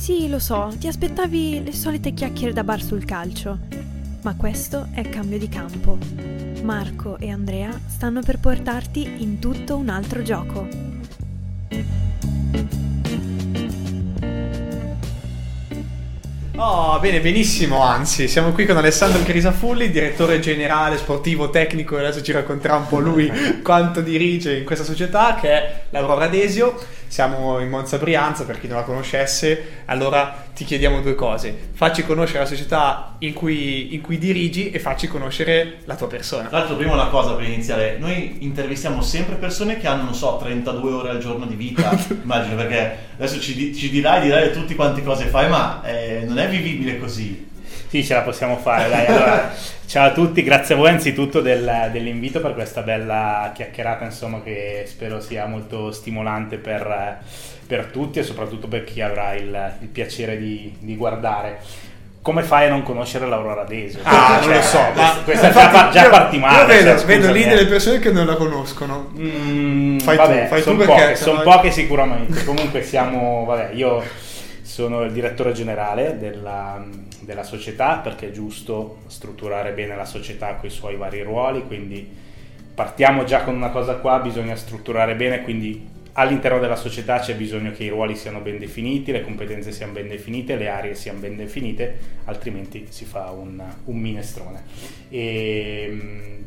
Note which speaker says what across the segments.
Speaker 1: Sì, lo so, ti aspettavi le solite chiacchiere da bar sul calcio. Ma questo è cambio di campo. Marco e Andrea stanno per portarti in tutto un altro gioco.
Speaker 2: Oh, bene, benissimo, anzi, siamo qui con Alessandro Crisafulli, direttore generale sportivo tecnico, e adesso ci racconterà un po' lui quanto dirige in questa società che è l'Aurora Desio. Siamo in Monza Brianza, per chi non la conoscesse, allora ti chiediamo due cose. Facci conoscere la società in cui, in cui dirigi e facci conoscere la tua persona.
Speaker 3: Tra l'altro, prima una cosa per iniziare, noi intervistiamo sempre persone che hanno, non so, 32 ore al giorno di vita, immagino, perché adesso ci, ci dirai, dirai tutti quante cose fai, ma eh, non è vivibile così.
Speaker 4: Sì, ce la possiamo fare, dai. Allora, ciao a tutti, grazie a voi anzitutto del, dell'invito per questa bella chiacchierata, insomma, che spero sia molto stimolante per, per tutti e soprattutto per chi avrà il, il piacere di, di guardare come fai a non conoscere l'Aurora Desio?
Speaker 2: Ah, cioè, non lo so.
Speaker 4: Ma questa infatti, già, già parti male.
Speaker 2: Io vedo,
Speaker 4: cioè,
Speaker 2: vedo lì delle persone che non la conoscono.
Speaker 4: Mm,
Speaker 2: fai
Speaker 4: vabbè,
Speaker 2: tu, fai
Speaker 4: sono
Speaker 2: tu
Speaker 4: poche,
Speaker 2: perché
Speaker 4: sono
Speaker 2: sennò-
Speaker 4: poche sicuramente. Comunque siamo, vabbè, io sono il direttore generale della, della società perché è giusto strutturare bene la società con i suoi vari ruoli, quindi partiamo già con una cosa qua, bisogna strutturare bene, quindi all'interno della società c'è bisogno che i ruoli siano ben definiti, le competenze siano ben definite, le aree siano ben definite, altrimenti si fa un, un minestrone. E, mh,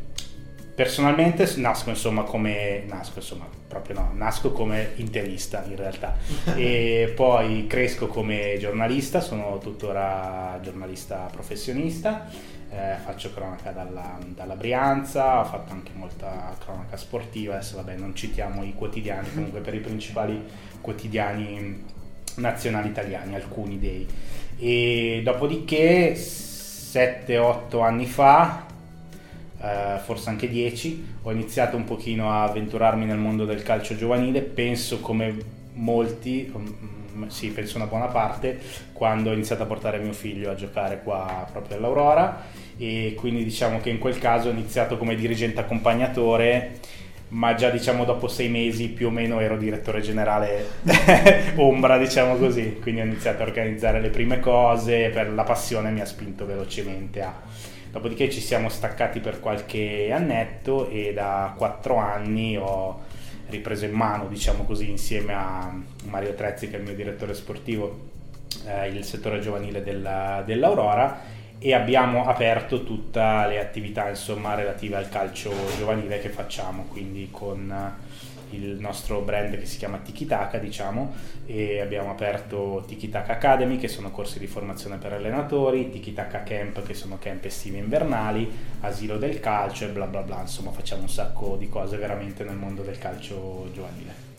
Speaker 4: personalmente nasco insomma come nasco insomma proprio no nasco come interista in realtà. E poi cresco come giornalista sono tuttora giornalista professionista eh, faccio cronaca dalla, dalla Brianza ho fatto anche molta cronaca sportiva adesso vabbè non citiamo i quotidiani comunque per i principali quotidiani nazionali italiani alcuni dei. E dopodiché 7-8 anni fa eh, forse anche 10, ho iniziato un pochino a avventurarmi nel mondo del calcio giovanile, penso come molti, mm, sì, penso una buona parte, quando ho iniziato a portare mio figlio a giocare qua proprio all'Aurora. E quindi diciamo che in quel caso ho iniziato come dirigente accompagnatore ma già diciamo dopo sei mesi più o meno ero direttore generale ombra diciamo così. Quindi ho iniziato a organizzare le prime cose per la passione mi ha spinto velocemente a Dopodiché ci siamo staccati per qualche annetto e da quattro anni ho ripreso in mano, diciamo così, insieme a Mario Trezzi, che è il mio direttore sportivo, eh, il settore giovanile della, dell'Aurora e abbiamo aperto tutte le attività insomma, relative al calcio giovanile che facciamo, quindi con il nostro brand che si chiama Tikitaka, diciamo, e abbiamo aperto Tikitaka Academy, che sono corsi di formazione per allenatori, Tikitaka Camp, che sono camp estivi invernali, asilo del calcio e bla bla bla, insomma facciamo un sacco di cose veramente nel mondo del calcio giovanile.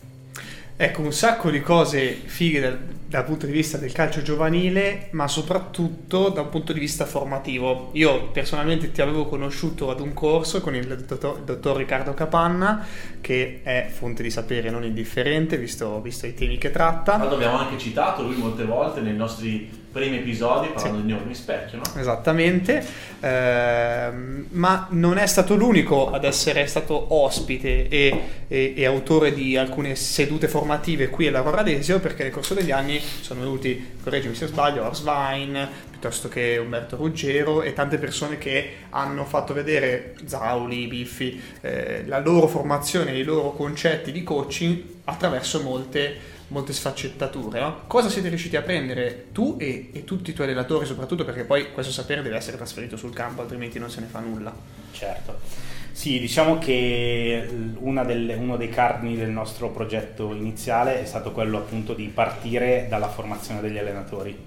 Speaker 2: Ecco, un sacco di cose fighe dal, punto di vista del calcio giovanile, ma soprattutto da un punto di vista formativo. Io personalmente ti avevo conosciuto ad un corso con il dottor, il dottor Riccardo Capanna, che è fonte di sapere non indifferente, visto, visto i temi che tratta.
Speaker 3: Ma abbiamo anche citato lui molte volte nei nostri primi episodi parlando sì. di Ormi Specchio, no?
Speaker 2: Esattamente, eh, ma non è stato l'unico ad essere stato ospite e, e, e autore di alcune sedute formative qui alla Corradesio, perché nel corso degli anni sono venuti, correggimi se sbaglio, Orswein, piuttosto che Umberto Ruggero e tante persone che hanno fatto vedere Zauli, Biffi, eh, la loro formazione, i loro concetti di coaching attraverso molte molte sfaccettature. No? Cosa siete riusciti a prendere tu e, e, tutti i tuoi relatori, soprattutto perché poi questo sapere deve essere trasferito sul campo, altrimenti non se ne fa nulla.
Speaker 4: Certo. Sì, diciamo che delle, uno dei cardini del nostro progetto iniziale è stato quello appunto di partire dalla formazione degli allenatori.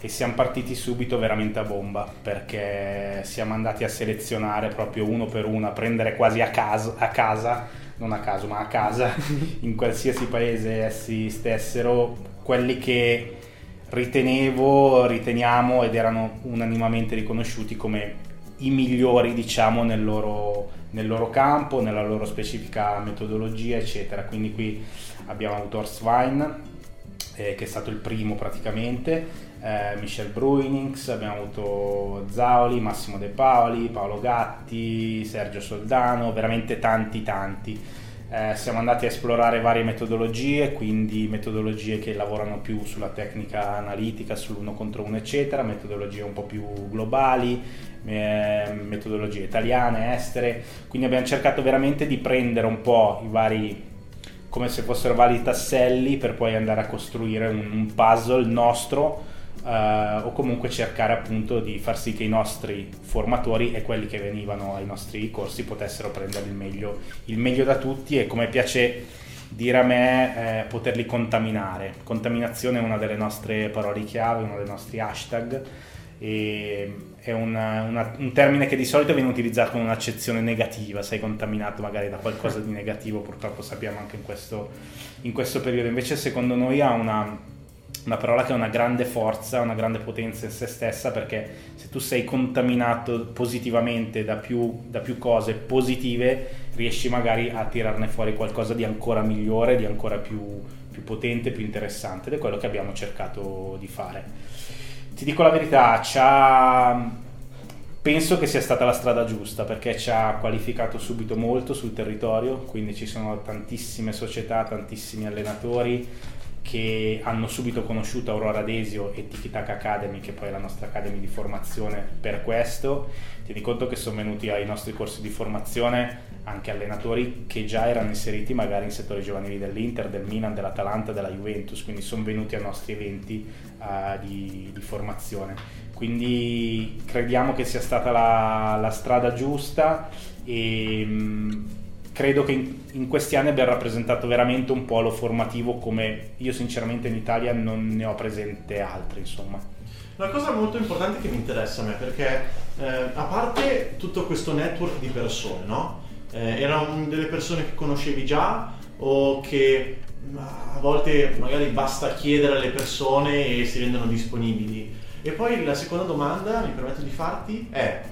Speaker 4: E siamo partiti subito veramente a bomba perché siamo andati a selezionare proprio uno per uno, a prendere quasi a casa, a casa non a caso, ma a casa, in qualsiasi paese essi stessero, quelli che ritenevo, riteniamo ed erano unanimamente riconosciuti come i migliori, diciamo, nel loro, nel loro campo, nella loro specifica metodologia, eccetera. Quindi qui abbiamo avuto Orswein, eh, che è stato il primo praticamente, eh, Michel Bruinings, abbiamo avuto Zauli, Massimo De Paoli, Paolo Gatti, Sergio Soldano, veramente tanti tanti. Eh, siamo andati a esplorare varie metodologie, quindi metodologie che lavorano più sulla tecnica analitica, sull'uno contro uno, eccetera, metodologie un po' più globali, eh, metodologie italiane, estere, quindi abbiamo cercato veramente di prendere un po' i vari come se fossero vari tasselli per poi andare a costruire un, un puzzle nostro Uh, o comunque cercare appunto di far sì che i nostri formatori e quelli che venivano ai nostri corsi potessero prendere il meglio, il meglio da tutti e come piace dire a me eh, poterli contaminare. Contaminazione è una delle nostre parole chiave, uno dei nostri hashtag e è una, una, un termine che di solito viene utilizzato con un'accezione negativa, sei contaminato magari da qualcosa di negativo, purtroppo sappiamo anche in questo, in questo periodo, invece secondo noi ha una una parola che ha una grande forza, una grande potenza in se stessa perché se tu sei contaminato positivamente da più, da più cose positive riesci magari a tirarne fuori qualcosa di ancora migliore, di ancora più, più potente, più interessante ed è quello che abbiamo cercato di fare. Ti dico la verità, penso che sia stata la strada giusta perché ci ha qualificato subito molto sul territorio, quindi ci sono tantissime società, tantissimi allenatori che hanno subito conosciuto Aurora Desio e Tiki Academy, che poi è la nostra academy di formazione per questo. Tieni conto che sono venuti ai nostri corsi di formazione anche allenatori che già erano inseriti magari in settori giovanili dell'Inter, del Milan, dell'Atalanta, della Juventus, quindi sono venuti ai nostri eventi uh, di, di, formazione. Quindi crediamo che sia stata la, la strada giusta e um, credo che in, in, questi anni abbia rappresentato veramente un polo formativo come io sinceramente in Italia non ne ho presente altri, insomma.
Speaker 3: Una cosa molto importante che mi interessa a me, perché eh, a parte tutto questo network di persone, no? Eh, erano delle persone che conoscevi già o che a volte magari basta chiedere alle persone e si rendono disponibili? E poi la seconda domanda, mi permetto di farti, è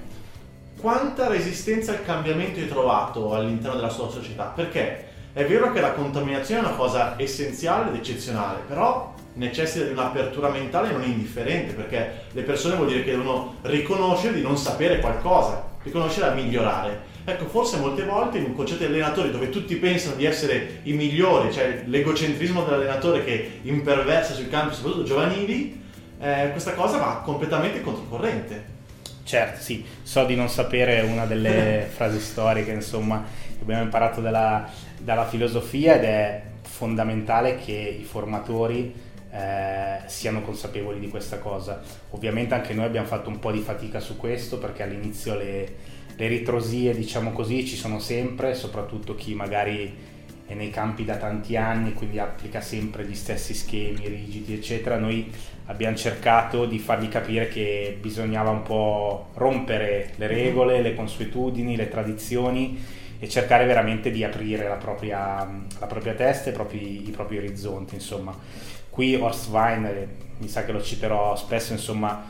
Speaker 3: quanta resistenza al cambiamento hai trovato all'interno della sua società? Perché è vero che la contaminazione è una cosa essenziale ed eccezionale, però necessita di un'apertura mentale non indifferente, perché le persone vuol dire che devono riconoscere di non sapere qualcosa, riconoscere a migliorare. Ecco, forse molte volte in un concetto di allenatori dove tutti pensano di essere i migliori, cioè l'egocentrismo dell'allenatore che imperversa sui campi, soprattutto giovanili, eh, questa cosa va completamente controcorrente.
Speaker 4: Certo, sì, so di non sapere una delle frasi storiche, insomma, che abbiamo imparato dalla, dalla, filosofia ed è fondamentale che i formatori eh, siano consapevoli di questa cosa. Ovviamente anche noi abbiamo fatto un po' di fatica su questo perché all'inizio le, le ritrosie, diciamo così, ci sono sempre, soprattutto chi magari è nei campi da tanti anni, quindi applica sempre gli stessi schemi rigidi, eccetera. Noi abbiamo cercato di fargli capire che bisognava un po' rompere le regole, le consuetudini, le tradizioni e cercare veramente di aprire la propria, la propria testa e i propri, i propri, orizzonti. Insomma. Qui Horst Wein, mi sa che lo citerò spesso, insomma,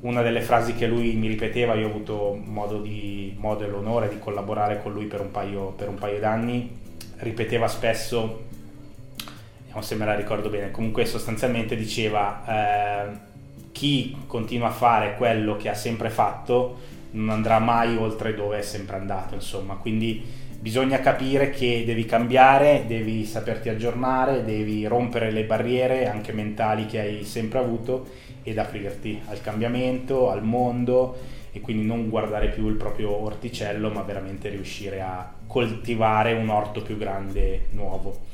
Speaker 4: una delle frasi che lui mi ripeteva, io ho avuto modo, di, modo e l'onore di collaborare con lui per un paio, per un paio d'anni, ripeteva spesso non se me la ricordo bene, comunque sostanzialmente diceva eh, chi continua a fare quello che ha sempre fatto non andrà mai oltre dove è sempre andato, insomma, quindi bisogna capire che devi cambiare, devi saperti aggiornare, devi rompere le barriere anche mentali che hai sempre avuto ed aprirti al cambiamento, al mondo e quindi non guardare più il proprio orticello, ma veramente riuscire a coltivare un orto più grande nuovo.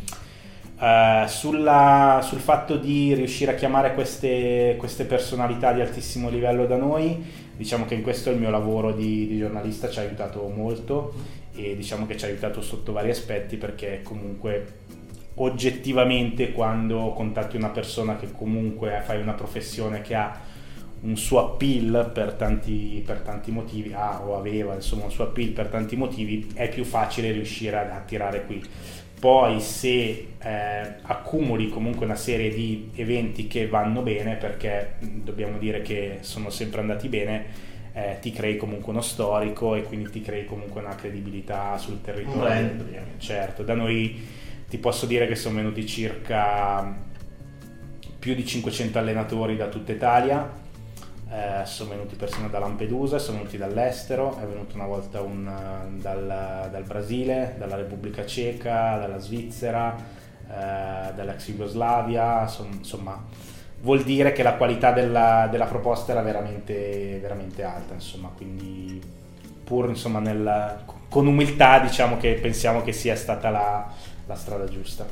Speaker 4: Uh, sulla, sul fatto di riuscire a chiamare queste, queste, personalità di altissimo livello da noi, diciamo che in questo il mio lavoro di, di, giornalista ci ha aiutato molto e diciamo che ci ha aiutato sotto vari aspetti perché comunque oggettivamente quando contatti una persona che comunque fai una professione che ha un suo appeal per tanti, per tanti motivi, ha o aveva insomma un suo appeal per tanti motivi, è più facile riuscire a, a tirare qui. Poi se eh, accumuli comunque una serie di eventi che vanno bene, perché dobbiamo dire che sono sempre andati bene, eh, ti crei comunque uno storico e quindi ti crei comunque una credibilità sul territorio. Certo, da noi ti posso dire che sono venuti circa più di 500 allenatori da tutta Italia, eh, sono venuti persino da Lampedusa, sono venuti dall'estero, è venuto una volta un, dal, dal, Brasile, dalla Repubblica Ceca, dalla Svizzera, eh, dall'ex Jugoslavia, insomma vuol dire che la qualità della, della proposta era veramente, veramente alta, insomma, quindi pur insomma, nel, con umiltà diciamo che pensiamo che sia stata la, la strada giusta.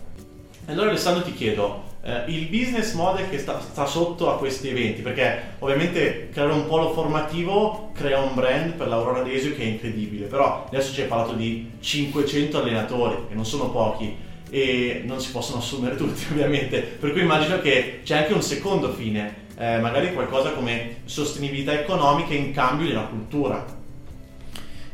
Speaker 3: Allora Alessandro ti chiedo, eh, il business model che sta, sta, sotto a questi eventi, perché ovviamente creare un polo formativo crea un brand per l'Aurora Desio che è incredibile, però adesso ci hai parlato di 500 allenatori, che non sono pochi, e non si possono assumere tutti ovviamente, per cui immagino che c'è anche un secondo fine, eh, magari qualcosa come sostenibilità economica in cambio di una cultura.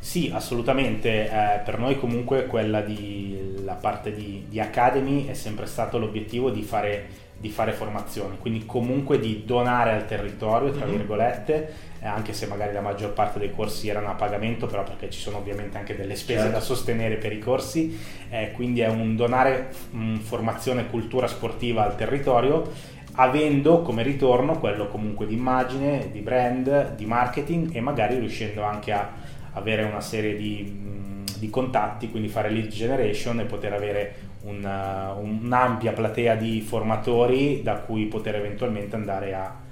Speaker 4: Sì, assolutamente. Eh, per noi comunque quella di la parte di, di Academy è sempre stato l'obiettivo di fare, di fare, formazione, quindi comunque di donare al territorio, tra mm-hmm. virgolette, eh, anche se magari la maggior parte dei corsi erano a pagamento, però perché ci sono ovviamente anche delle spese certo. da sostenere per i corsi, eh, quindi è un donare mh, formazione e cultura sportiva al territorio avendo come ritorno quello comunque di immagine, di brand, di marketing e magari riuscendo anche a avere una serie di, di contatti, quindi fare lead generation e poter avere una, un'ampia platea di formatori da cui poter eventualmente andare a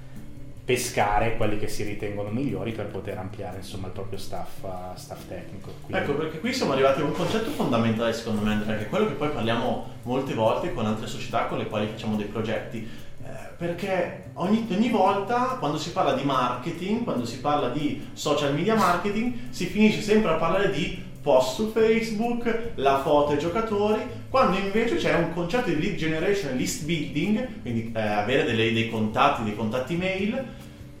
Speaker 4: pescare quelli che si ritengono migliori per poter ampliare insomma, il proprio staff, staff tecnico.
Speaker 3: Quindi... Ecco, perché qui siamo arrivati a un concetto fondamentale secondo me Andrea, che è quello che poi parliamo molte volte con altre società con le quali facciamo dei progetti perché ogni, ogni, volta quando si parla di marketing, quando si parla di social media marketing, si finisce sempre a parlare di post su Facebook, la foto ai giocatori, quando invece c'è un concetto di lead generation, list building, quindi eh, avere delle, dei contatti, dei contatti mail,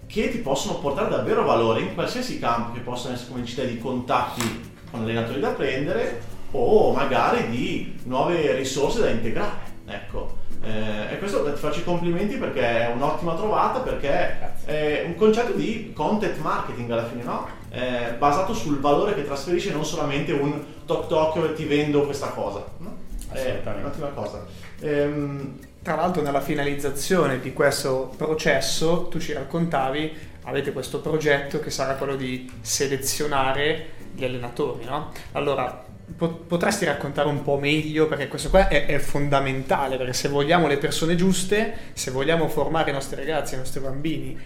Speaker 3: che ti possono portare davvero valore in qualsiasi campo, che possono essere come città di contatti con allenatori da prendere o magari di nuove risorse da integrare. Ecco. Eh, e questo ti faccio i complimenti perché è un'ottima trovata, perché Grazie. è un concetto di content marketing alla fine, no? È basato sul valore che trasferisce, non solamente un toc toc ti vendo questa cosa. No? È un'ottima cosa.
Speaker 2: Ehm, tra l'altro nella finalizzazione di questo processo tu ci raccontavi, avete questo progetto che sarà quello di selezionare gli allenatori, no? Allora, potresti raccontare un po' meglio perché questo qua è, è, fondamentale perché se vogliamo le persone giuste se vogliamo formare i nostri ragazzi i nostri bambini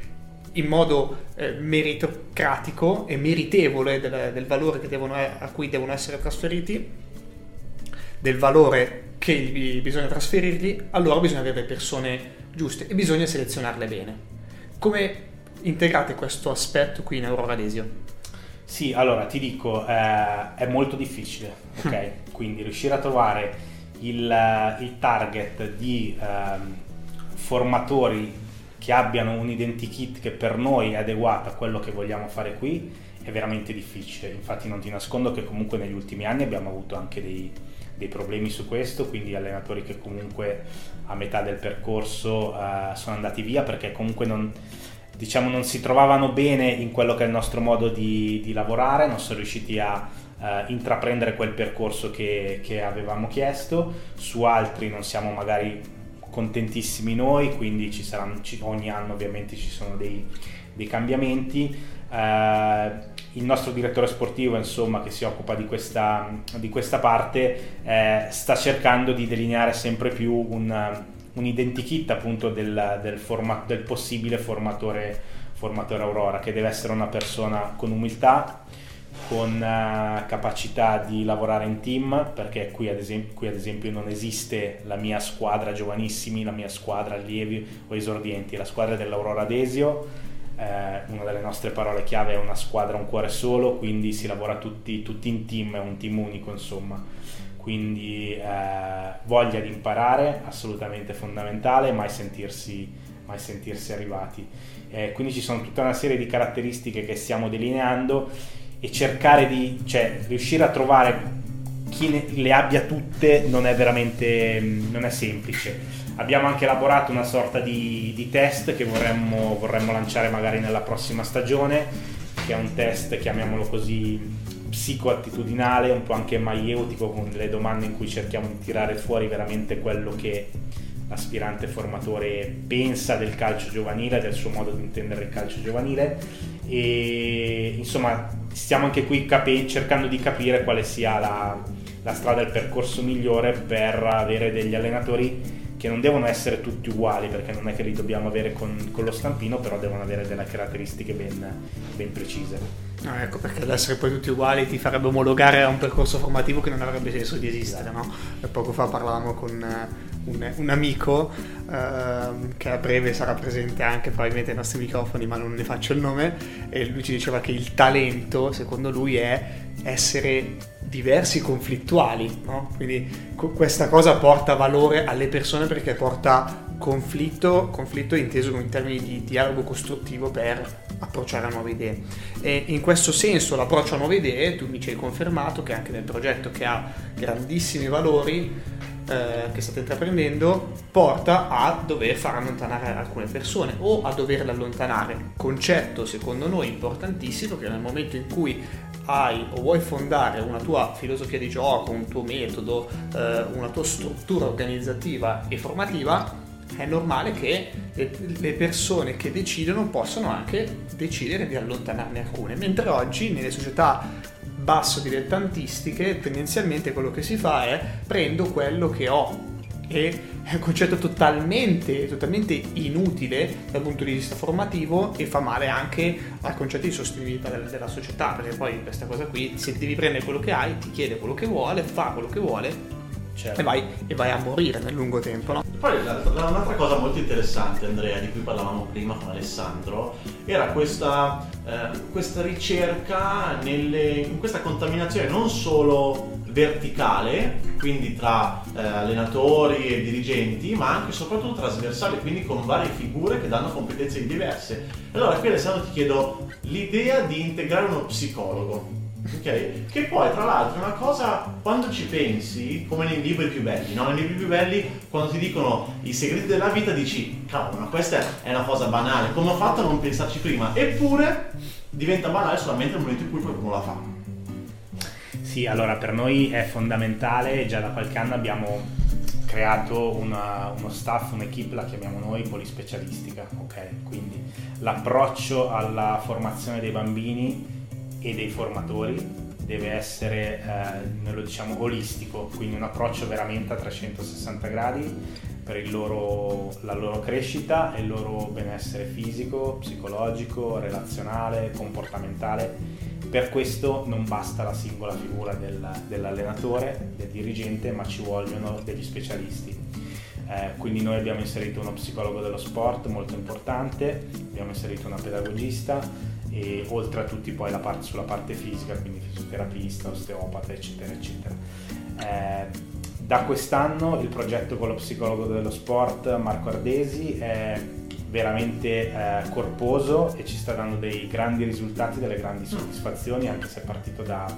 Speaker 2: in modo eh, meritocratico e meritevole del, del valore devono, a cui devono essere trasferiti del valore che bisogna trasferirgli allora bisogna avere persone giuste e bisogna selezionarle bene come integrate questo aspetto qui in Aurora Desio?
Speaker 4: Sì, allora ti dico, eh, è molto difficile, ok? Quindi riuscire a trovare il, eh, il target di eh, formatori che abbiano un identikit che per noi è adeguato a quello che vogliamo fare qui è veramente difficile. Infatti non ti nascondo che comunque negli ultimi anni abbiamo avuto anche dei, dei problemi su questo, quindi allenatori che comunque a metà del percorso uh, sono andati via perché comunque non, diciamo, non si trovavano bene in quello che è il nostro modo di, di lavorare, non sono riusciti a uh, intraprendere quel percorso che, che avevamo chiesto, su altri non siamo magari contentissimi noi, quindi ci saranno, ci, ogni anno ovviamente ci sono dei, dei cambiamenti. Uh, il nostro direttore sportivo, insomma, che si occupa di questa, di questa parte, eh, sta cercando di delineare sempre più un, un identikit appunto del, del, forma, del possibile formatore, formatore Aurora, che deve essere una persona con umiltà, con uh, capacità di lavorare in team, perché qui ad, esempio, qui ad, esempio, non esiste la mia squadra giovanissimi, la mia squadra allievi o esordienti, la squadra dell'Aurora Desio, eh, una delle nostre parole chiave è una squadra, un cuore solo, quindi si lavora tutti, tutti in team, è un team unico insomma quindi eh, voglia di imparare, assolutamente fondamentale, mai sentirsi, mai sentirsi arrivati. Eh, quindi ci sono tutta una serie di caratteristiche che stiamo delineando e cercare di, cioè, riuscire a trovare chi ne, le abbia tutte non è veramente non è semplice. Abbiamo anche elaborato una sorta di, di test che vorremmo, vorremmo lanciare magari nella prossima stagione, che è un test, chiamiamolo così, psicoattitudinale, un po' anche maieutico, con le domande in cui cerchiamo di tirare fuori veramente quello che, l'aspirante formatore pensa del calcio giovanile, del suo modo di intendere il calcio giovanile. E insomma stiamo anche qui capi- cercando di capire quale sia la, la strada, il percorso migliore per avere degli allenatori che non devono essere tutti uguali perché non è che li dobbiamo avere con, con lo stampino, però devono avere delle caratteristiche ben, ben precise.
Speaker 2: No, ecco, perché ad essere poi tutti uguali ti farebbe omologare a un percorso formativo che non avrebbe senso di esistere, no? Poco fa parlavamo con eh, un, un amico uh, che a breve sarà presente anche probabilmente ai nostri microfoni, ma non ne faccio il nome, e lui ci diceva che il talento, secondo lui, è essere diversi conflittuali, no? quindi co- questa cosa porta valore alle persone perché porta conflitto, conflitto inteso in termini di dialogo costruttivo per approcciare a nuove idee. E in questo senso l'approccio a nuove idee, tu mi ci hai confermato che anche nel progetto che ha grandissimi valori, eh, che state intraprendendo, porta a dover far allontanare alcune persone o a doverle allontanare. Concetto secondo noi importantissimo che nel momento in cui hai o vuoi fondare una tua filosofia di gioco, un tuo metodo, eh, una tua struttura organizzativa e formativa, è normale che le persone che decidono possano anche decidere di allontanarne alcune, mentre oggi nelle società basso dilettantistiche tendenzialmente quello che si fa è prendo quello che ho. E è un concetto totalmente, totalmente inutile dal punto di vista formativo e fa male anche al concetto di sostenibilità della, della società, perché poi questa cosa qui, se devi prendere quello che hai, ti chiede quello che vuole, fa quello che vuole Certo. E, vai, e, vai, a morire nel lungo tempo. No?
Speaker 3: Poi un'altra cosa molto interessante, Andrea, di cui parlavamo prima con Alessandro, era questa, eh, questa ricerca nelle, in questa contaminazione non solo verticale, quindi tra eh, allenatori e dirigenti, ma anche e soprattutto trasversale, quindi con varie figure che danno competenze diverse. Allora qui Alessandro ti chiedo l'idea di integrare uno psicologo. Ok? Che poi tra l'altro è una cosa, quando ci pensi, come nei libri più belli, no? Nei libri più belli, quando ti dicono i segreti della vita, dici, cavolo, ma questa è una cosa banale, come ho fatto a non pensarci prima? Eppure diventa banale solamente nel momento in cui qualcuno la fa.
Speaker 4: Sì, allora per noi è fondamentale, già da qualche anno abbiamo creato una, uno staff, un'equipe, la chiamiamo noi polispecialistica, ok? Quindi l'approccio alla formazione dei bambini e dei formatori deve essere, eh, noi lo diciamo, olistico, quindi un approccio veramente a 360 gradi per loro, la loro crescita e il loro benessere fisico, psicologico, relazionale, comportamentale per questo non basta la singola figura del, dell'allenatore, del dirigente, ma ci vogliono degli specialisti. Eh, quindi noi abbiamo inserito uno psicologo dello sport molto importante, abbiamo inserito una pedagogista e oltre a tutti poi la parte, sulla parte fisica, quindi fisioterapista, osteopata, eccetera, eccetera. Eh, da quest'anno il progetto con lo psicologo dello sport Marco Ardesi è veramente eh, corposo e ci sta dando dei grandi risultati, delle grandi soddisfazioni, anche se è partito da,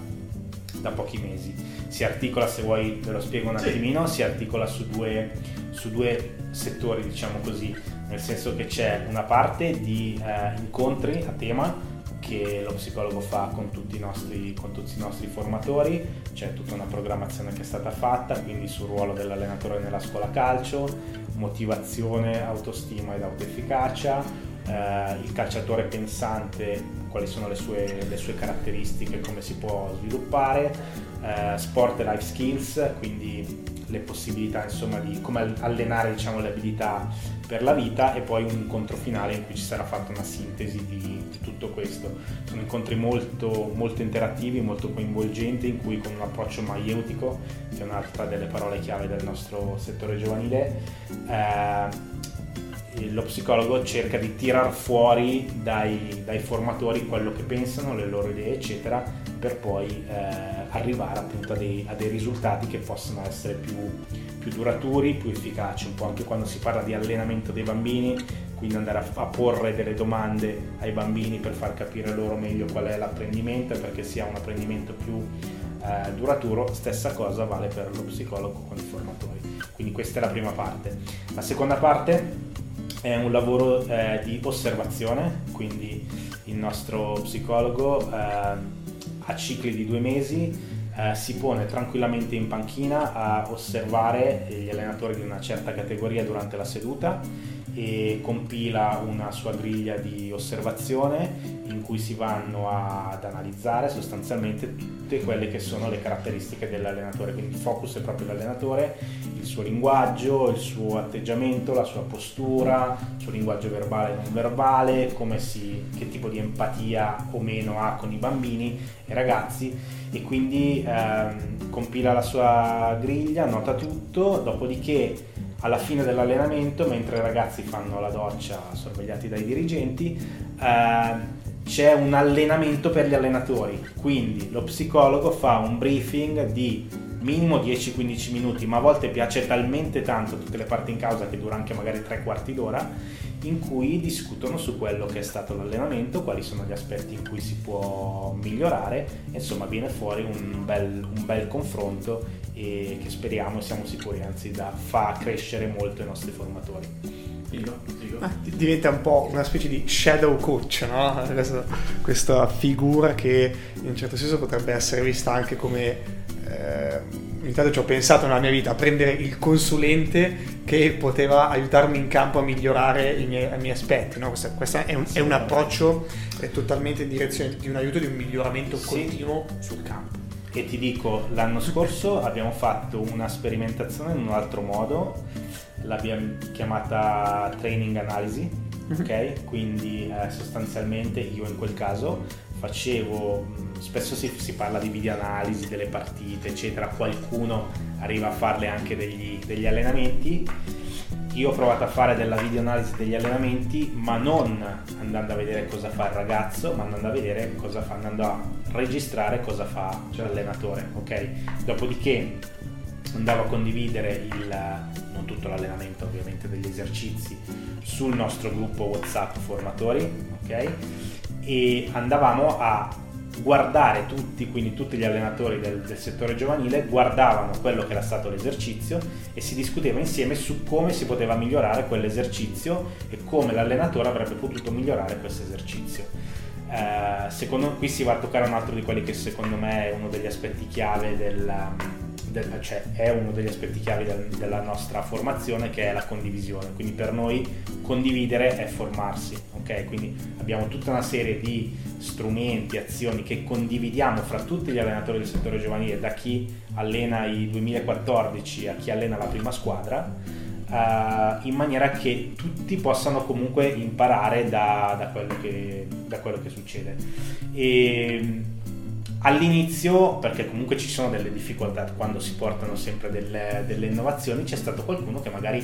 Speaker 4: da pochi mesi. Si articola, se vuoi ve lo spiego un attimino, si articola su due, su due settori, diciamo così, nel senso che c'è una parte di eh, incontri a tema che lo psicologo fa con tutti, nostri, con tutti, i nostri, formatori, c'è tutta una programmazione che è stata fatta, quindi sul ruolo dell'allenatore nella scuola calcio, motivazione, autostima ed autoefficacia, eh, il calciatore pensante, quali sono le sue, le sue caratteristiche, come si può sviluppare, eh, sport e life skills, quindi le possibilità insomma di come allenare diciamo, le abilità per la vita e poi un incontro finale in cui ci sarà fatta una sintesi di, di tutto questo. Sono incontri molto, molto, interattivi, molto coinvolgenti in cui con un approccio maieutico, che è un'altra delle parole chiave del nostro settore giovanile, eh, lo psicologo cerca di tirar fuori dai, dai, formatori quello che pensano, le loro idee, eccetera, per poi eh, arrivare appunto a dei, a dei, risultati che possono essere più, più, duraturi, più efficaci, un po' anche quando si parla di allenamento dei bambini, quindi andare a, a porre delle domande ai bambini per far capire loro meglio qual è l'apprendimento e perché sia un apprendimento più eh, duraturo, stessa cosa vale per lo psicologo con i formatori. Quindi questa è la prima parte. La seconda parte è un lavoro eh, di osservazione, quindi il nostro psicologo eh, a cicli di due mesi eh, si pone tranquillamente in panchina a osservare gli allenatori di una certa categoria durante la seduta e compila una sua griglia di osservazione in cui si vanno ad analizzare sostanzialmente tutte quelle che sono le caratteristiche dell'allenatore, quindi il focus è proprio l'allenatore, il suo linguaggio, il suo atteggiamento, la sua postura, il suo linguaggio verbale e non verbale, si, che tipo di empatia o meno ha con i bambini e ragazzi. E quindi ehm, compila la sua griglia, nota tutto, dopodiché alla fine dell'allenamento, mentre i ragazzi fanno la doccia sorvegliati dai dirigenti, eh, c'è un allenamento per gli allenatori, quindi lo psicologo fa un briefing di minimo 10-15 minuti, ma a volte piace talmente tanto tutte le parti in causa che dura anche magari tre quarti d'ora, in cui discutono su quello che è stato l'allenamento, quali sono gli aspetti in cui si può migliorare, insomma viene fuori un bel, un bel confronto e che speriamo e siamo sicuri anzi da fa crescere molto i nostri formatori.
Speaker 2: Figo, figo. Ah, diventa un po' una specie di shadow coach, no? questa, questa, figura che in un certo senso potrebbe essere vista anche come... Eh, intanto ci ho pensato nella mia vita a prendere il consulente che poteva aiutarmi in campo a migliorare i miei, i miei aspetti. No? Questo, è, un, è, un, approccio è totalmente in direzione di un aiuto, di un miglioramento sì. continuo sul campo.
Speaker 4: E ti dico, l'anno scorso abbiamo fatto una sperimentazione in un altro modo l'abbiamo chiamata training analysis, mhm. ok? Quindi eh, sostanzialmente io in quel caso facevo, mm, spesso si, si, parla di video analisi delle partite, eccetera, qualcuno arriva a farle anche degli, degli allenamenti. Io ho provato a fare della video analisi degli allenamenti, ma non andando a vedere cosa fa il ragazzo, ma andando a vedere cosa fa, andando a registrare cosa fa l'allenatore, ok? Dopodiché andavo a condividere il, non tutto l'allenamento ovviamente degli esercizi sul nostro gruppo whatsapp formatori ok e andavamo a guardare tutti, quindi tutti gli allenatori del, del, settore giovanile guardavano quello che era stato l'esercizio e si discuteva insieme su come si poteva migliorare quell'esercizio e come l'allenatore avrebbe potuto migliorare questo esercizio. Eh, secondo qui si va a toccare un altro di quelli che secondo me è uno degli aspetti chiave del, del, cioè è uno degli aspetti chiave del, della nostra formazione che è la condivisione. Quindi per noi condividere è formarsi, ok? Quindi abbiamo tutta una serie di strumenti, azioni che condividiamo fra tutti gli allenatori del settore giovanile, da chi allena i 2014 a chi allena la prima squadra. Uh, in maniera che tutti possano comunque imparare da, da, quello, che, da quello che succede. E, All'inizio, perché comunque ci sono delle difficoltà quando si portano sempre delle, delle innovazioni, c'è stato qualcuno che magari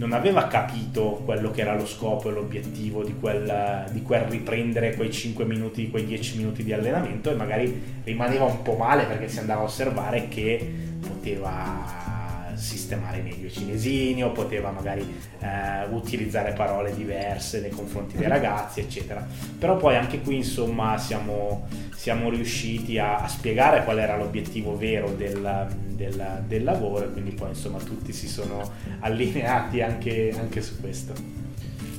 Speaker 4: non aveva capito quello che era lo scopo e l'obiettivo di quel, di quel, riprendere quei 5 minuti, quei 10 minuti di allenamento e magari rimaneva un po' male perché si andava a osservare che poteva sistemare meglio i cinesini o poteva magari eh, utilizzare parole diverse nei confronti dei ragazzi, eccetera. Però poi anche qui, insomma, siamo, siamo riusciti a, a, spiegare qual era l'obiettivo vero del, del, del, lavoro e quindi poi, insomma, tutti si sono allineati anche, anche su questo.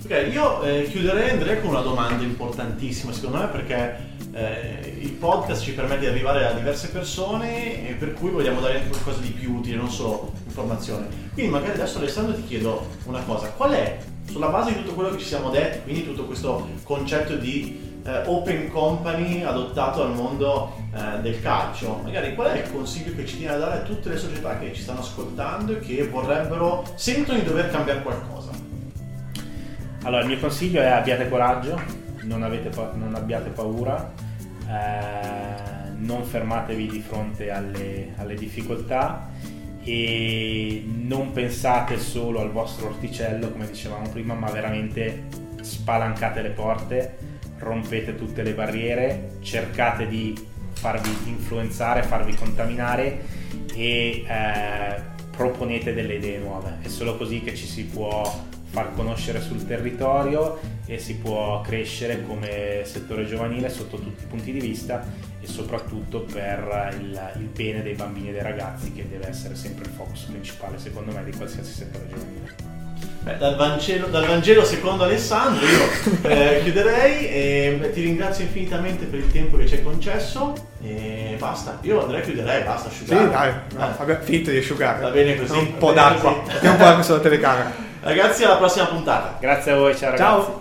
Speaker 3: Ok, io eh, chiuderei Andrea con una domanda importantissima secondo me perché eh, il podcast ci permette di arrivare a diverse persone e per cui vogliamo dare anche qualcosa di più utile, non solo informazione. Quindi magari adesso Alessandro ti chiedo una cosa, qual è, sulla base di tutto quello che ci siamo detti, quindi tutto questo concetto di eh, open company adottato al mondo eh, del calcio, magari qual è il consiglio che ci tiene a dare a tutte le società che ci stanno ascoltando e che vorrebbero, sentono di dover cambiare qualcosa?
Speaker 4: Allora, il mio consiglio è abbiate coraggio, non, pa- non abbiate paura, eh, non fermatevi di fronte alle, alle difficoltà e non pensate solo al vostro orticello, come dicevamo prima, ma veramente spalancate le porte, rompete tutte le barriere, cercate di farvi influenzare, farvi contaminare e eh, proponete delle idee nuove. È solo così che ci si può far conoscere sul territorio e si può crescere come settore giovanile sotto tutti i punti di vista e soprattutto per il, il bene dei bambini e dei ragazzi che deve essere sempre il focus principale secondo me di qualsiasi settore giovanile.
Speaker 3: Beh, dal, Vangelo, dal Vangelo secondo Alessandro io eh, chiuderei e beh, ti ringrazio infinitamente per il tempo che ci hai concesso e basta. Io andrei chiuderei, basta
Speaker 2: Sì,
Speaker 3: asciugare.
Speaker 2: dai,
Speaker 3: Eh,
Speaker 2: no, abbiamo finito di asciugare.
Speaker 3: Va bene così,
Speaker 2: Un po' d'acqua.
Speaker 3: così.
Speaker 2: Un po' d'acqua sulla telecamera.
Speaker 3: Ragazzi, alla prossima puntata.
Speaker 4: Grazie a voi, ciao ragazzi.
Speaker 2: Ciao.